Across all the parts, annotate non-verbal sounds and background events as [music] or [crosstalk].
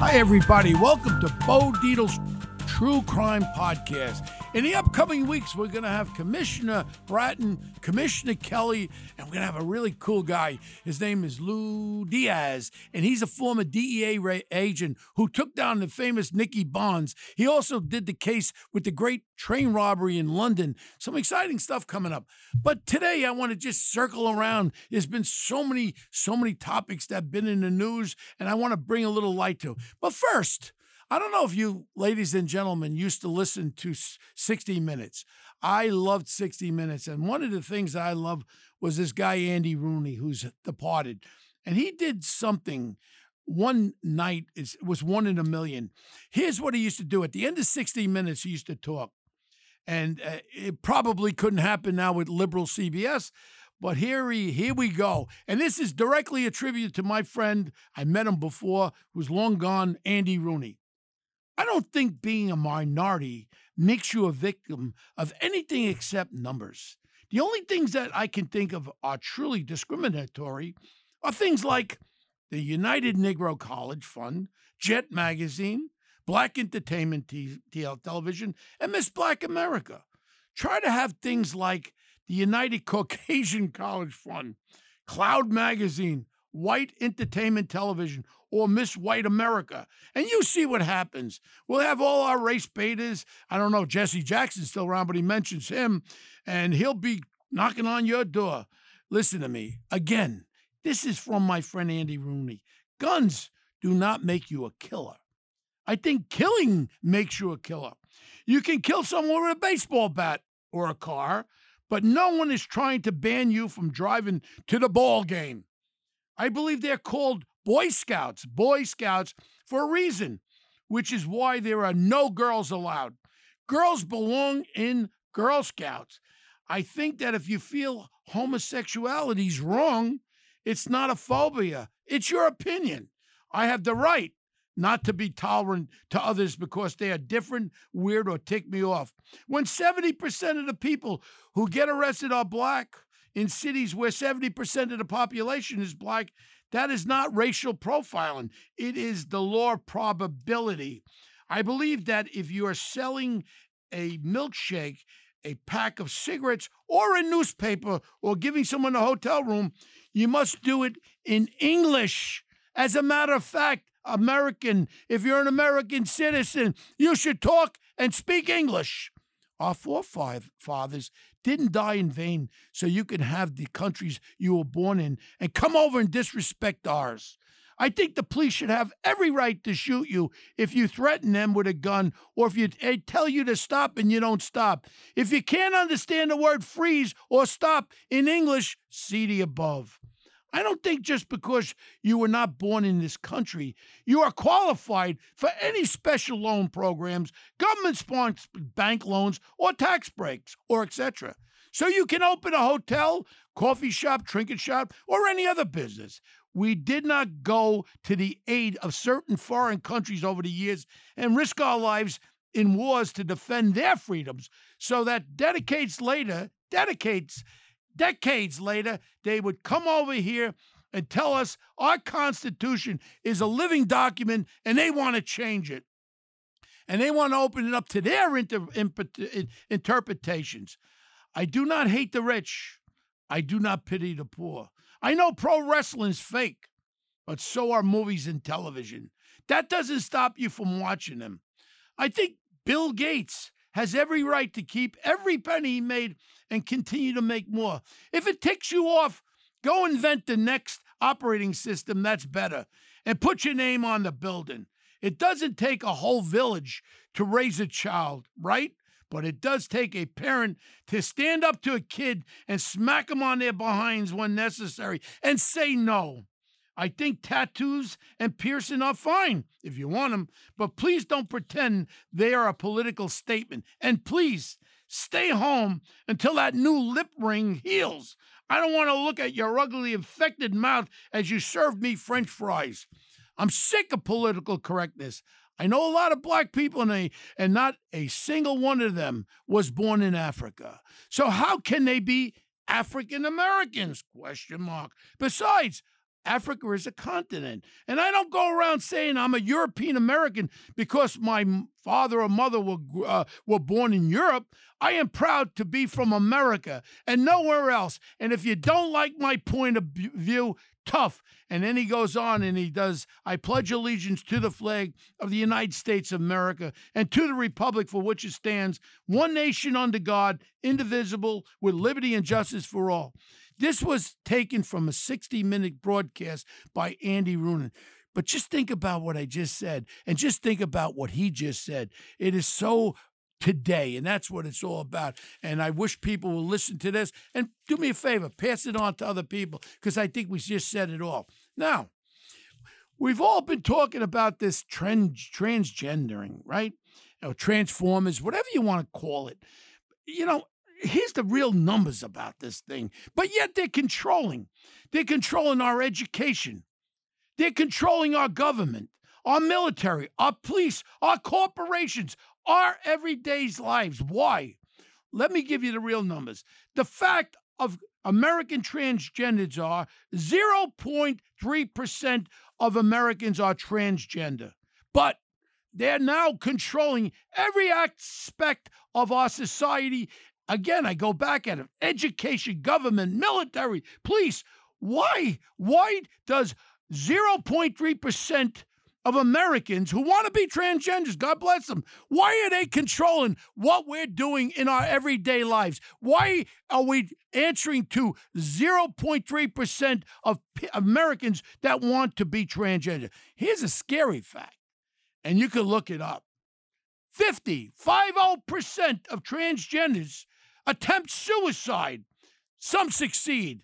Hi, everybody. Welcome to Bo Dietl's True Crime Podcast. In the upcoming weeks, we're going to have Commissioner Bratton, Commissioner Kelly, and we're going to have a really cool guy. His name is Lou Diaz, and he's a former DEA agent who took down the famous Nicky Barnes. He also did the case with the great train robbery in London. Some exciting stuff coming up. But today, I want to just circle around. There's been so many, so many topics that have been in the news, and I want to bring a little light to. But first, I don't know if you, ladies and gentlemen, used to listen to 60 Minutes. I loved 60 Minutes. And one of the things I love was this guy, Andy Rooney, who's departed. And he did something one night, it was one in a million. Here's what he used to do at the end of 60 Minutes, he used to talk. And uh, it probably couldn't happen now with liberal CBS. But here he, here we go, and this is directly attributed to my friend. I met him before, who's long gone, Andy Rooney. I don't think being a minority makes you a victim of anything except numbers. The only things that I can think of are truly discriminatory are things like the United Negro College Fund, Jet Magazine, Black Entertainment TL Television, and Miss Black America. Try to have things like the United [laughs] Caucasian College Fund, Cloud Magazine, White Entertainment Television, or Miss White America. And you see what happens. We'll have all our race baiters. I don't know Jesse Jackson's still around, but he mentions him, and he'll be knocking on your door. Listen to me. Again, this is from my friend Andy Rooney. Guns do not make you a killer. I think killing makes you a killer. You can kill someone with a baseball bat or a car, but no one is trying to ban you from driving to the ball game. I believe they're called Boy Scouts, Boy Scouts for a reason, which is why there are no girls allowed. Girls belong in Girl Scouts. I think that if you feel homosexuality is wrong, it's not a phobia, it's your opinion. I have the right not to be tolerant to others because they are different, weird, or tick me off. When 70% of the people who get arrested are black in cities where 70% of the population is black, that is not racial profiling. It is the law of probability. I believe that if you are selling a milkshake, a pack of cigarettes, or a newspaper, or giving someone a hotel room, you must do it in English. As a matter of fact, American, if you're an American citizen, you should talk and speak English. Our forefathers didn't die in vain so you can have the countries you were born in and come over and disrespect ours. I think the police should have every right to shoot you if you threaten them with a gun or if you they tell you to stop and you don't stop. If you can't understand the word freeze or stop in English, see the above. I don't think just because you were not born in this country, you are qualified for any special loan programs, government sponsored bank loans, or tax breaks, or etc. So you can open a hotel, coffee shop, trinket shop, or any other business. We did not go to the aid of certain foreign countries over the years and risk our lives in wars to defend their freedoms so that dedicates later, decades decades later, they would come over here and tell us our Constitution is a living document and they want to change it. And they want to open it up to their inter- interpretations. I do not hate the rich. I do not pity the poor. I know pro wrestling's fake, but so are movies and television. That doesn't stop you from watching them. I think Bill Gates has every right to keep every penny he made and continue to make more. If it ticks you off, go invent the next operating system that's better and put your name on the building. It doesn't take a whole village to raise a child, right? But it does take a parent to stand up to a kid and smack them on their behinds when necessary and say no. I think tattoos and piercing are fine if you want them, but please don't pretend they are a political statement. And please stay home until that new lip ring heals. I don't want to look at your ugly, infected mouth as you serve me French fries. I'm sick of political correctness. I know a lot of black people, and, they, and not a single one of them was born in Africa. So how can they be African Americans? Question mark. Besides, Africa is a continent. And I don't go around saying I'm a European American because my father or mother were, uh, were born in Europe. I am proud to be from America and nowhere else. And if you don't like my point of view, tough. And then he goes on and he does, I pledge allegiance to the flag of the United States of America and to the republic for which it stands, one nation under God, indivisible, with liberty and justice for all. This was taken from a 60 minute broadcast by Andy Rooney. But just think about what I just said and just think about what he just said. It is so today, and that's what it's all about. And I wish people will listen to this and do me a favor, pass it on to other people because I think we just said it all. Now, we've all been talking about this trend transgendering, right? Know, transformers, whatever you want to call it. You know, here's the real numbers about this thing. But yet they're controlling. They're controlling our education. They're controlling our government, our military, our police, our corporations, our everyday's lives. Why? Let me give you the real numbers. The fact of American transgenders are 0.3% of Americans are transgender. But they're now controlling every aspect of our society Again, I go back at it. Education, government, military, police. Why? Why does 0.3% of Americans who want to be transgenders, God bless them, why are they controlling what we're doing in our everyday lives? Why are we answering to 0.3% of Americans that want to be transgender? Here's a scary fact, and you can look it up 50, 50% of transgenders attempt suicide. Some succeed.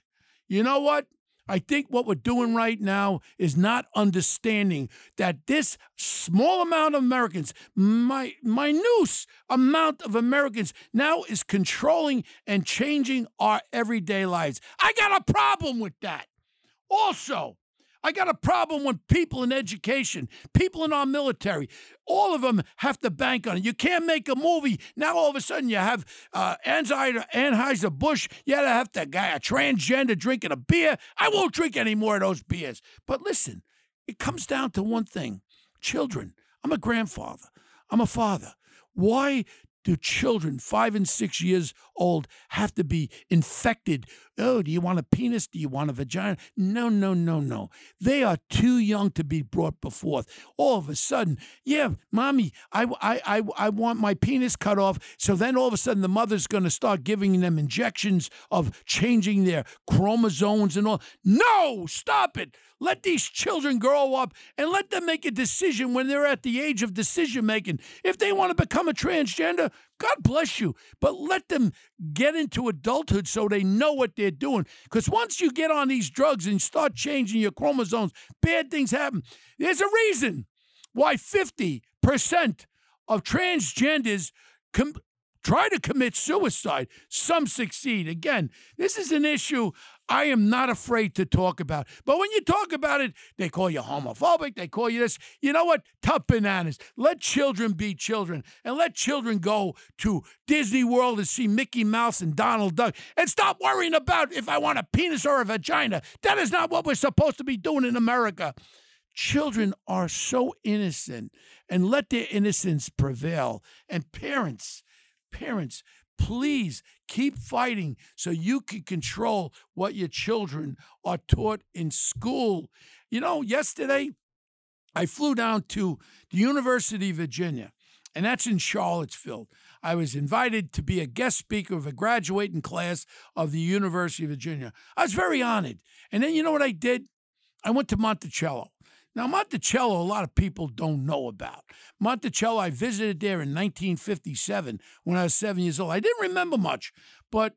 You know what? I think what we're doing right now is not understanding that this small amount of Americans, my minute amount of Americans, now is controlling and changing our everyday lives. I got a problem with that. Also, I got a problem with people in education, people in our military. All of them have to bank on it. You can't make a movie. Now all of a sudden you have uh, Anheuser-Busch. You have that guy, a transgender drinking a beer. I won't drink any more of those beers. But listen, it comes down to one thing children. I'm a grandfather, I'm a father. Why do children five and six years old have to be infected? Oh, do you want a penis? Do you want a vagina? No, no, no, no. They are too young to be brought before. All of a sudden, yeah, mommy, I, I, I, I want my penis cut off. So then all of a sudden, the mother's going to start giving them injections of changing their chromosomes and all. No, stop it. Let these children grow up and let them make a decision when they're at the age of decision making. If they want to become a transgender, God bless you. But let them get into adulthood so they know what they're doing. Because once you get on these drugs and start changing your chromosomes, bad things happen. There's a reason why 50% of transgenders com- try to commit suicide. Some succeed. Again, this is an issue I am not afraid to talk about. But when you talk about it, they call you homophobic. They call you this. You know what? Tough bananas. Let children be children and let children go to Disney World and see Mickey Mouse and Donald Duck and stop worrying about if I want a penis or a vagina. That is not what we're supposed to be doing in America. Children are so innocent and let their innocence prevail. And parents, parents, please keep fighting so you can control what your children are taught in school. You know, yesterday I flew down to the University of Virginia, and that's in Charlottesville. I was invited to be a guest speaker of a graduating class of the University of Virginia. I was very honored. And then you know what I did? I went to Monticello. Now, Monticello, a lot of people don't know about. Monticello, I visited there in 1957 when I was seven years old. I didn't remember much, but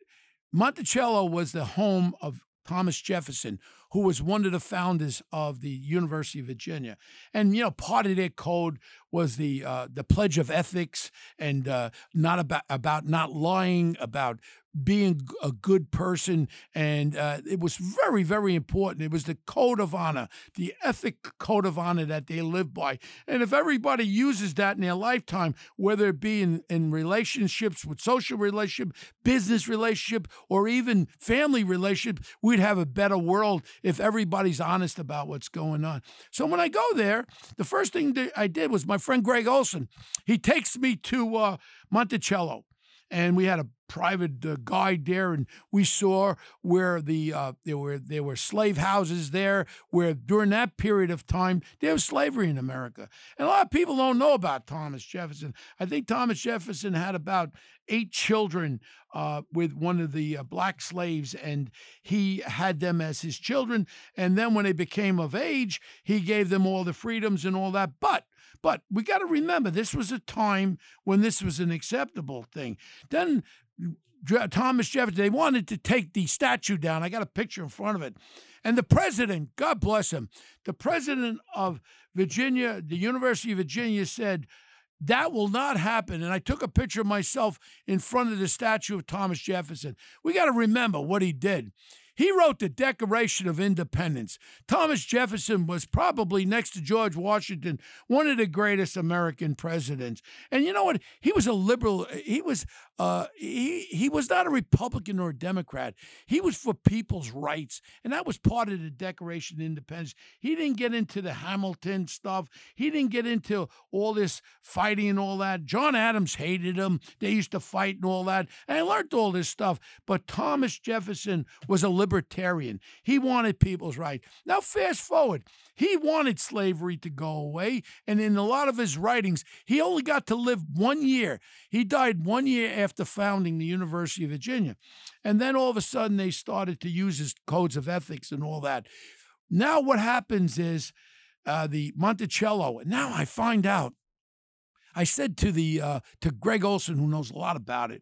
Monticello was the home of Thomas Jefferson, who was one of the founders of the University of Virginia. And you know, part of their code was the uh, the Pledge of Ethics, and uh, not about about not lying, about being a good person, and uh, it was very, very important. It was the code of honor, the ethic code of honor that they lived by. And if everybody uses that in their lifetime, whether it be in, in relationships with social relationship, business relationship, or even family relationship, we'd have a better world if everybody's honest about what's going on. So when I go there, the first thing that I did was my friend Greg Olson. He takes me to uh, Monticello and we had a private uh, guide there, and we saw where the uh, there were there were slave houses there, where during that period of time there was slavery in America, and a lot of people don't know about Thomas Jefferson. I think Thomas Jefferson had about eight children uh, with one of the uh, black slaves, and he had them as his children. And then when they became of age, he gave them all the freedoms and all that. But but we got to remember, this was a time when this was an acceptable thing. Then Thomas Jefferson, they wanted to take the statue down. I got a picture in front of it. And the president, God bless him, the president of Virginia, the University of Virginia said, that will not happen. And I took a picture of myself in front of the statue of Thomas Jefferson. We got to remember what he did. He wrote the Declaration of Independence. Thomas Jefferson was probably, next to George Washington, one of the greatest American presidents. And you know what? He was a liberal. He was uh, he he was not a Republican or a Democrat. He was for people's rights, and that was part of the Declaration of Independence. He didn't get into the Hamilton stuff. He didn't get into all this fighting and all that. John Adams hated him. They used to fight and all that. And I learned all this stuff. But Thomas Jefferson was a libertarian. He wanted people's rights. Now, fast forward. He wanted slavery to go away, and in a lot of his writings, he only got to live one year. He died one year after founding the University of Virginia. And then all of a sudden, they started to use his codes of ethics and all that. Now, what happens is uh, the Monticello, and now I find out. I said to the uh, to Greg Olson, who knows a lot about it,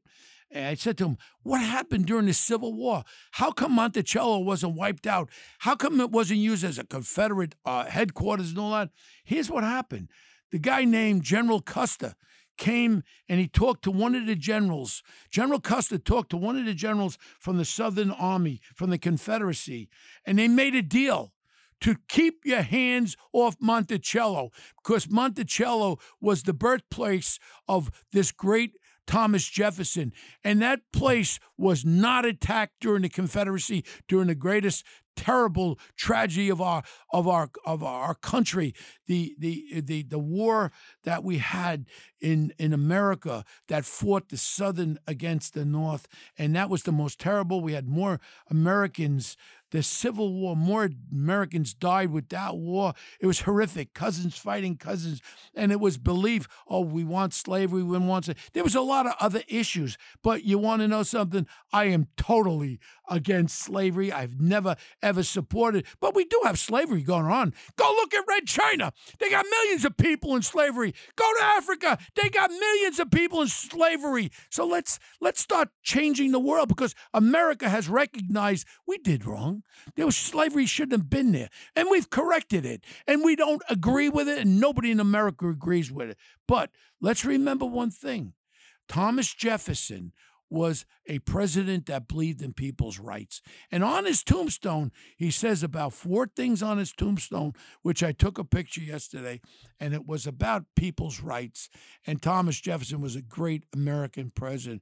and I said to him, What happened during the Civil War? How come Monticello wasn't wiped out? How come it wasn't used as a Confederate uh, headquarters and all that? Here's what happened the guy named General Custer came and he talked to one of the generals. General Custer talked to one of the generals from the Southern Army, from the Confederacy, and they made a deal to keep your hands off Monticello because Monticello was the birthplace of this great Thomas Jefferson. And that place was not attacked during the Confederacy, during the greatest terrible tragedy of our of our of our country. The the the the war that we had in in America that fought the southern against the north. And that was the most terrible. We had more Americans the Civil War, more Americans died with that war. It was horrific. Cousins fighting cousins. And it was belief oh, we want slavery, we want slavery. There was a lot of other issues. But you want to know something? I am totally against slavery. I've never, ever supported. But we do have slavery going on. Go look at Red China. They got millions of people in slavery. Go to Africa. They got millions of people in slavery. So let's let's start changing the world because America has recognized we did wrong. There was slavery shouldn't have been there. And we've corrected it. And we don't agree with it, and nobody in America agrees with it. But let's remember one thing Thomas Jefferson was a president that believed in people's rights. And on his tombstone, he says about four things on his tombstone, which I took a picture yesterday, and it was about people's rights. And Thomas Jefferson was a great American president.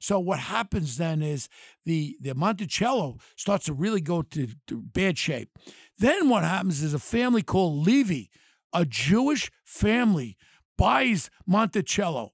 So what happens then is the the Monticello starts to really go to, to bad shape. Then what happens is a family called Levy, a Jewish family, buys Monticello.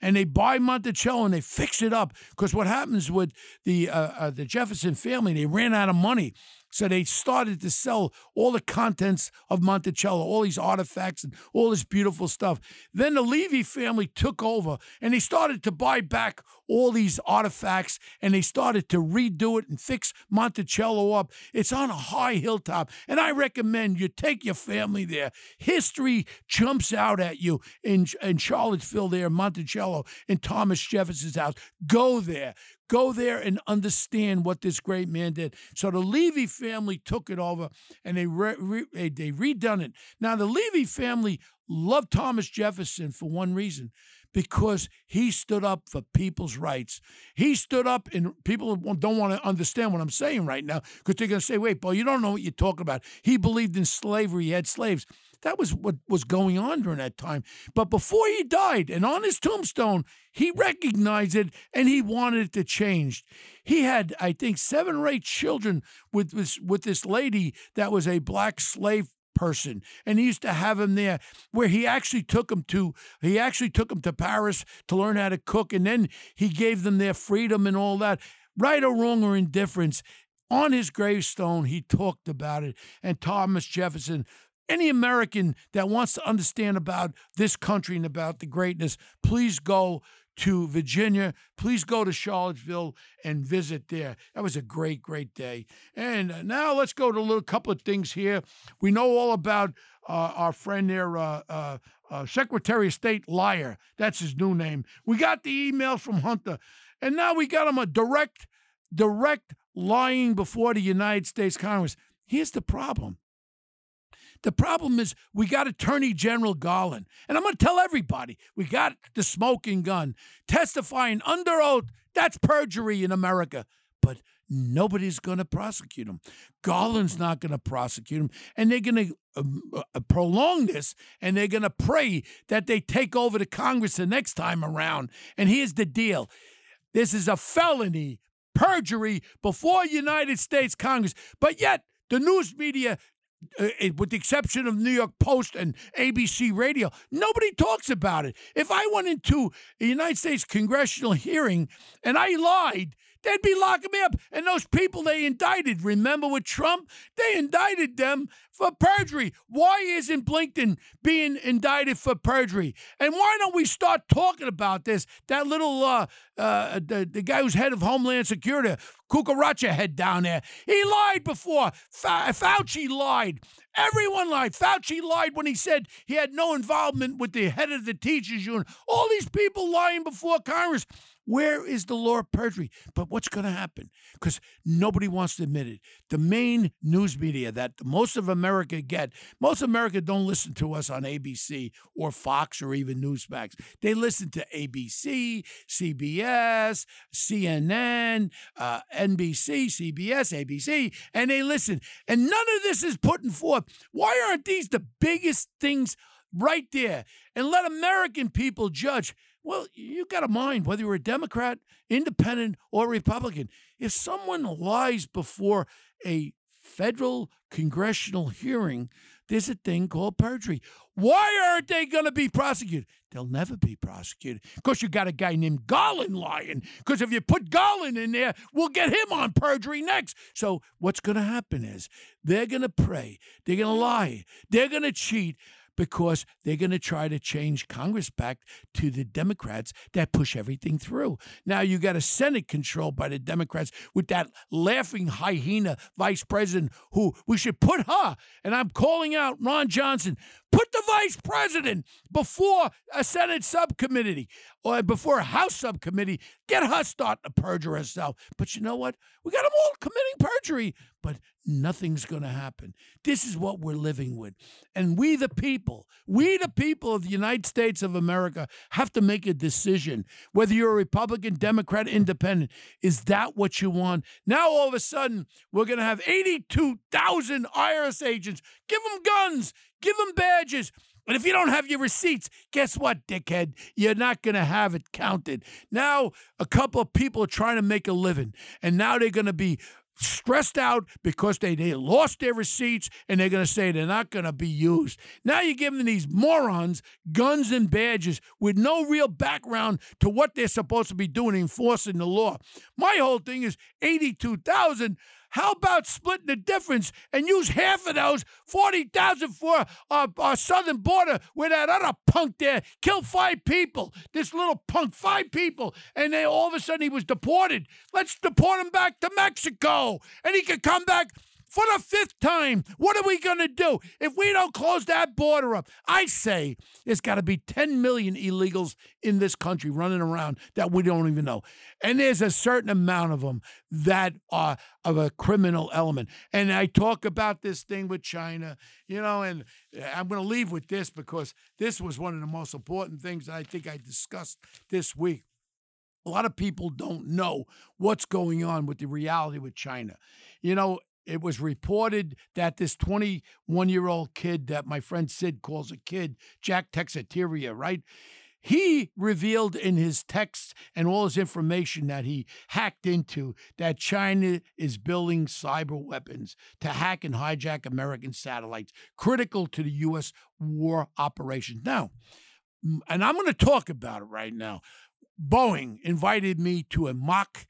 and they buy Monticello and they fix it up. Because what happens with the uh, uh, the Jefferson family, they ran out of money. So they started to sell all the contents of Monticello, all these artifacts and all this beautiful stuff. Then the Levy family took over and they started to buy back all these artifacts and they started to redo it and fix Monticello up. It's on a high hilltop. And I recommend you take your family there. History jumps out at you in, in Charlottesville, there, Monticello, in Thomas Jefferson's house. Go there. Go there and understand what this great man did. So the Levy family took it over and they re- re- they redone it. Now the Levy family loved Thomas Jefferson for one reason because he stood up for people's rights. He stood up, and people don't want to understand what I'm saying right now because they're going to say, wait, boy, you don't know what you're talking about. He believed in slavery, he had slaves. That was what was going on during that time. But before he died, and on his tombstone, he recognized it and he wanted it to change. He had, I think, seven or eight children with this, with this lady that was a black slave person and he used to have him there where he actually took him to he actually took him to Paris to learn how to cook and then he gave them their freedom and all that right or wrong or indifference on his gravestone he talked about it and Thomas Jefferson any American that wants to understand about this country and about the greatness please go to Virginia. Please go to Charlottesville and visit there. That was a great, great day. And uh, now let's go to a little couple of things here. We know all about uh, our friend there, uh, uh, uh, Secretary of State Liar. That's his new name. We got the email from Hunter, and now we got him a direct, direct lying before the United States Congress. Here's the problem. The problem is we got Attorney General Garland. And I'm going to tell everybody we got the smoking gun testifying under oath. That's perjury in America. But nobody's going to prosecute him. Garland's not going to prosecute him. And they're going to um, uh, prolong this and they're going to pray that they take over the Congress the next time around. And here's the deal this is a felony, perjury before United States Congress. But yet, the news media uh, with the exception of New York Post and ABC Radio, nobody talks about it. If I went into a United States congressional hearing and I lied, they'd be locking me up. And those people they indicted, remember with Trump? They indicted them for perjury. Why isn't Blinken being indicted for perjury? And why don't we start talking about this? That little, uh, uh, the, the guy who's head of Homeland Security, Cucaracha head down there, he lied before. Fauci lied. Everyone lied. Fauci lied when he said he had no involvement with the head of the teachers union. All these people lying before Congress. Where is the law of perjury? But what's going to happen? Because nobody wants to admit it. The main news media that most of America get, most America don't listen to us on ABC or Fox or even Newsmax. They listen to ABC, CBS, CNN, uh, NBC, CBS, ABC, and they listen. And none of this is putting forth. Why aren't these the biggest things right there? And let American people judge. Well, you've got to mind whether you're a Democrat, independent, or Republican. If someone lies before a federal congressional hearing, there's a thing called perjury. Why aren't they going to be prosecuted? They'll never be prosecuted because you got a guy named Garland lying. Because if you put Garland in there, we'll get him on perjury next. So what's going to happen is they're going to pray, they're going to lie, they're going to cheat, because they're going to try to change Congress back to the Democrats that push everything through. Now you got a Senate controlled by the Democrats with that laughing hyena vice president who we should put her, and I'm calling out Ron Johnson, put the vice president before a Senate subcommittee or before a House subcommittee. Get her starting to perjure herself. But you know what? We got them all committing perjury, but nothing's going to happen. This is what we're living with. And we, the people, we, the people of the United States of America, have to make a decision whether you're a Republican, Democrat, Independent. Is that what you want? Now, all of a sudden, we're going to have 82,000 IRS agents. Give them guns, give them badges. And if you don't have your receipts, guess what, dickhead? You're not going to have it counted. Now, a couple of people are trying to make a living, and now they're going to be stressed out because they, they lost their receipts and they're going to say they're not going to be used. Now you're giving these morons guns and badges with no real background to what they're supposed to be doing enforcing the law. My whole thing is 82,000 how about splitting the difference and use half of those 40,000 for our, our southern border where that other punk there killed five people? This little punk, five people, and then all of a sudden he was deported. Let's deport him back to Mexico and he could come back for the fifth time. What are we going to do if we don't close that border up? I say there's got to be 10 million illegals in this country running around that we don't even know. And there's a certain amount of them that are of a criminal element. And I talk about this thing with China, you know, and uh, I'm going to leave with this because this was one of the most important things that I think I discussed this week. A lot of people don't know what's going on with the reality with China. You know, it was reported that this 21 year old kid that my friend Sid calls a kid, Jack Teixeira, right? He revealed in his texts and all his information that he hacked into that China is building cyber weapons to hack and hijack American satellites, critical to the U.S. war operations. Now, and I'm going to talk about it right now. Boeing invited me to a mock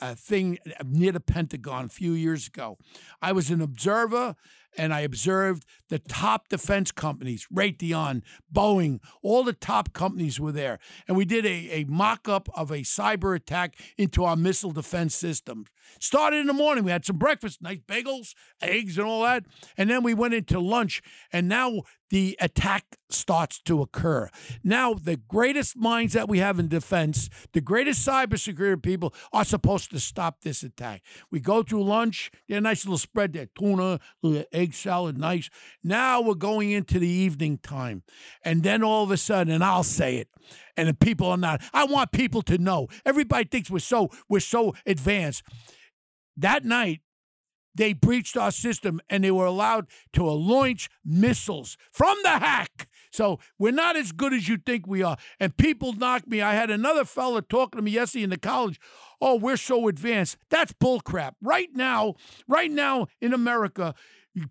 a thing uh, near the Pentagon a few years ago. I was an observer and I observed the top defense companies, Raytheon, Boeing, all the top companies were there. And we did a, a mock up of a cyber attack into our missile defense system. Started in the morning. We had some breakfast, nice bagels, eggs, and all that. And then we went into lunch. And now the attack starts to occur. Now, the greatest minds that we have in defense, the greatest cybersecurity people, are supposed to stop this attack. We go through lunch, get a nice little spread there tuna, egg salad, nice. Now we're going into the evening time. And then all of a sudden, and I'll say it, and the people are not, I want people to know. Everybody thinks we're so we're so advanced. That night, they breached our system and they were allowed to launch missiles from the hack. So we're not as good as you think we are. And people knock me. I had another fella talking to me yesterday in the college. Oh, we're so advanced. That's bullcrap. Right now, right now in America,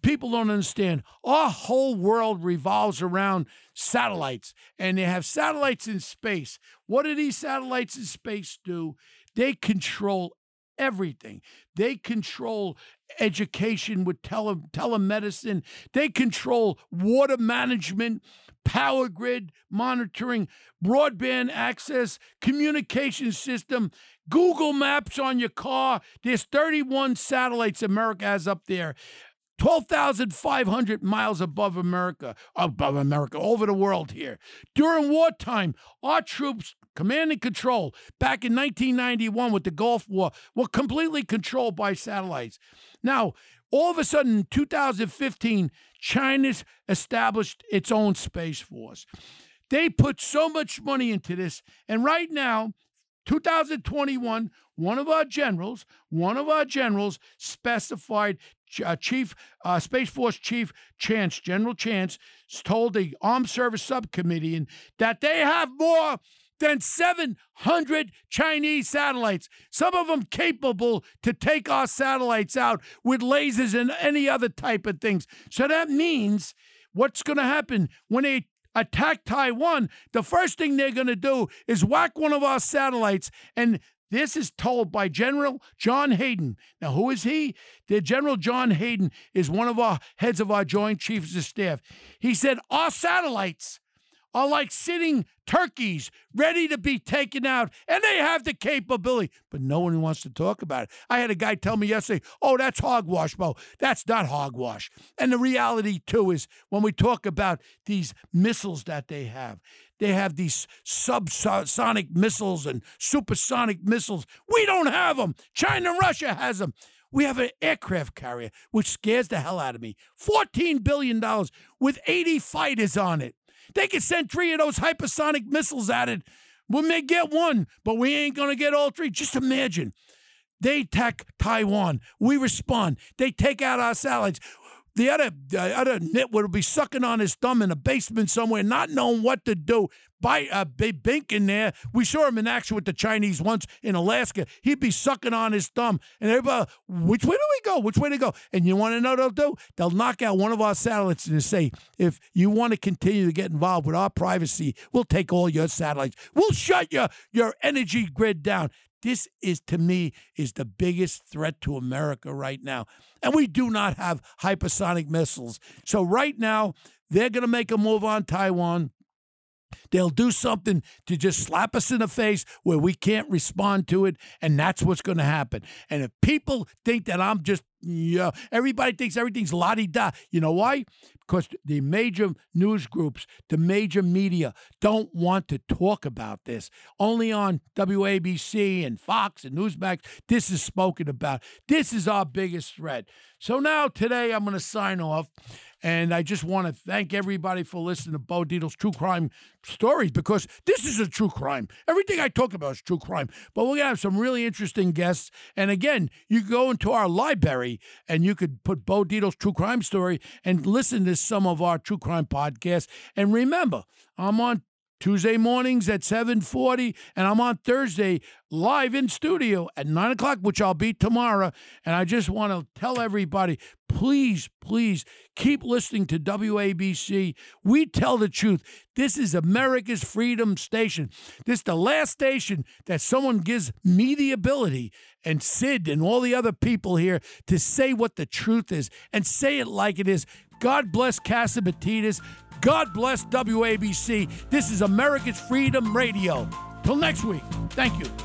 people don't understand. Our whole world revolves around satellites, and they have satellites in space. What do these satellites in space do? They control everything. They control education with tele- telemedicine. They control water management, power grid monitoring, broadband access, communication system, Google Maps on your car. There's 31 satellites America has up there. 12,500 miles above America, above America, over the world here. During wartime, our troops command and control back in 1991 with the Gulf War were completely controlled by satellites. Now, all of a sudden, in 2015, China's established its own space force. They put so much money into this, and right now, 2021, one of our generals, one of our generals specified uh, Chief uh, Space Force Chief Chance, General Chance, told the Armed Service Subcommittee that they have more than 700 Chinese satellites, some of them capable to take our satellites out with lasers and any other type of things. So that means what's going to happen when they attack Taiwan, the first thing they're going to do is whack one of our satellites and this is told by General John Hayden. Now, who is he? The General John Hayden is one of our heads of our Joint Chiefs of Staff. He said, Our satellites are like sitting turkeys ready to be taken out, and they have the capability, but no one wants to talk about it. I had a guy tell me yesterday, oh, that's hogwash, Bo. That's not hogwash. And the reality, too, is when we talk about these missiles that they have, they have these subsonic missiles and supersonic missiles. We don't have them. China and Russia has them. We have an aircraft carrier, which scares the hell out of me. $14 billion with 80 fighters on it. They could send three of those hypersonic missiles at it. We may get one, but we ain't going to get all three. Just imagine. They attack Taiwan. We respond. They take out our satellites. The other the other nitwit will be sucking on his thumb in a basement somewhere, not knowing what to do. By uh, Big Bink in there, we saw him in action with the Chinese once in Alaska. He'd be sucking on his thumb, and everybody, which way do we go? Which way to go? And you want to know what they'll do? They'll knock out one of our satellites and say, if you want to continue to get involved with our privacy, we'll take all your satellites. We'll shut your your energy grid down. This is to me is the biggest threat to America right now. And we do not have hypersonic missiles. So right now, they're going to make a move on Taiwan. They'll do something to just slap us in the face where we can't respond to it, and that's what's going to happen. And if people think that I'm just, yeah, everybody thinks everything's la di da. You know why? Because the major news groups, the major media don't want to talk about this. Only on WABC and Fox and Newsmax, this is spoken about. This is our biggest threat. So now today I'm going to sign off. And I just want to thank everybody for listening to Bo Dietl's True Crime Stories because this is a true crime. Everything I talk about is true crime. But we're going to have some really interesting guests. And again, you go into our library and you could put Bo Dietl's True Crime Story and listen to some of our true crime podcasts. And remember, I'm on Tuesday mornings at 7:40, and I'm on Thursday live in studio at nine o'clock, which I'll be tomorrow. And I just want to tell everybody, please, please keep listening to WABC. We tell the truth. This is America's freedom station. This is the last station that someone gives me the ability and Sid and all the other people here to say what the truth is and say it like it is. God bless Casa. God bless WABC. This is America's Freedom Radio. Till next week. Thank you.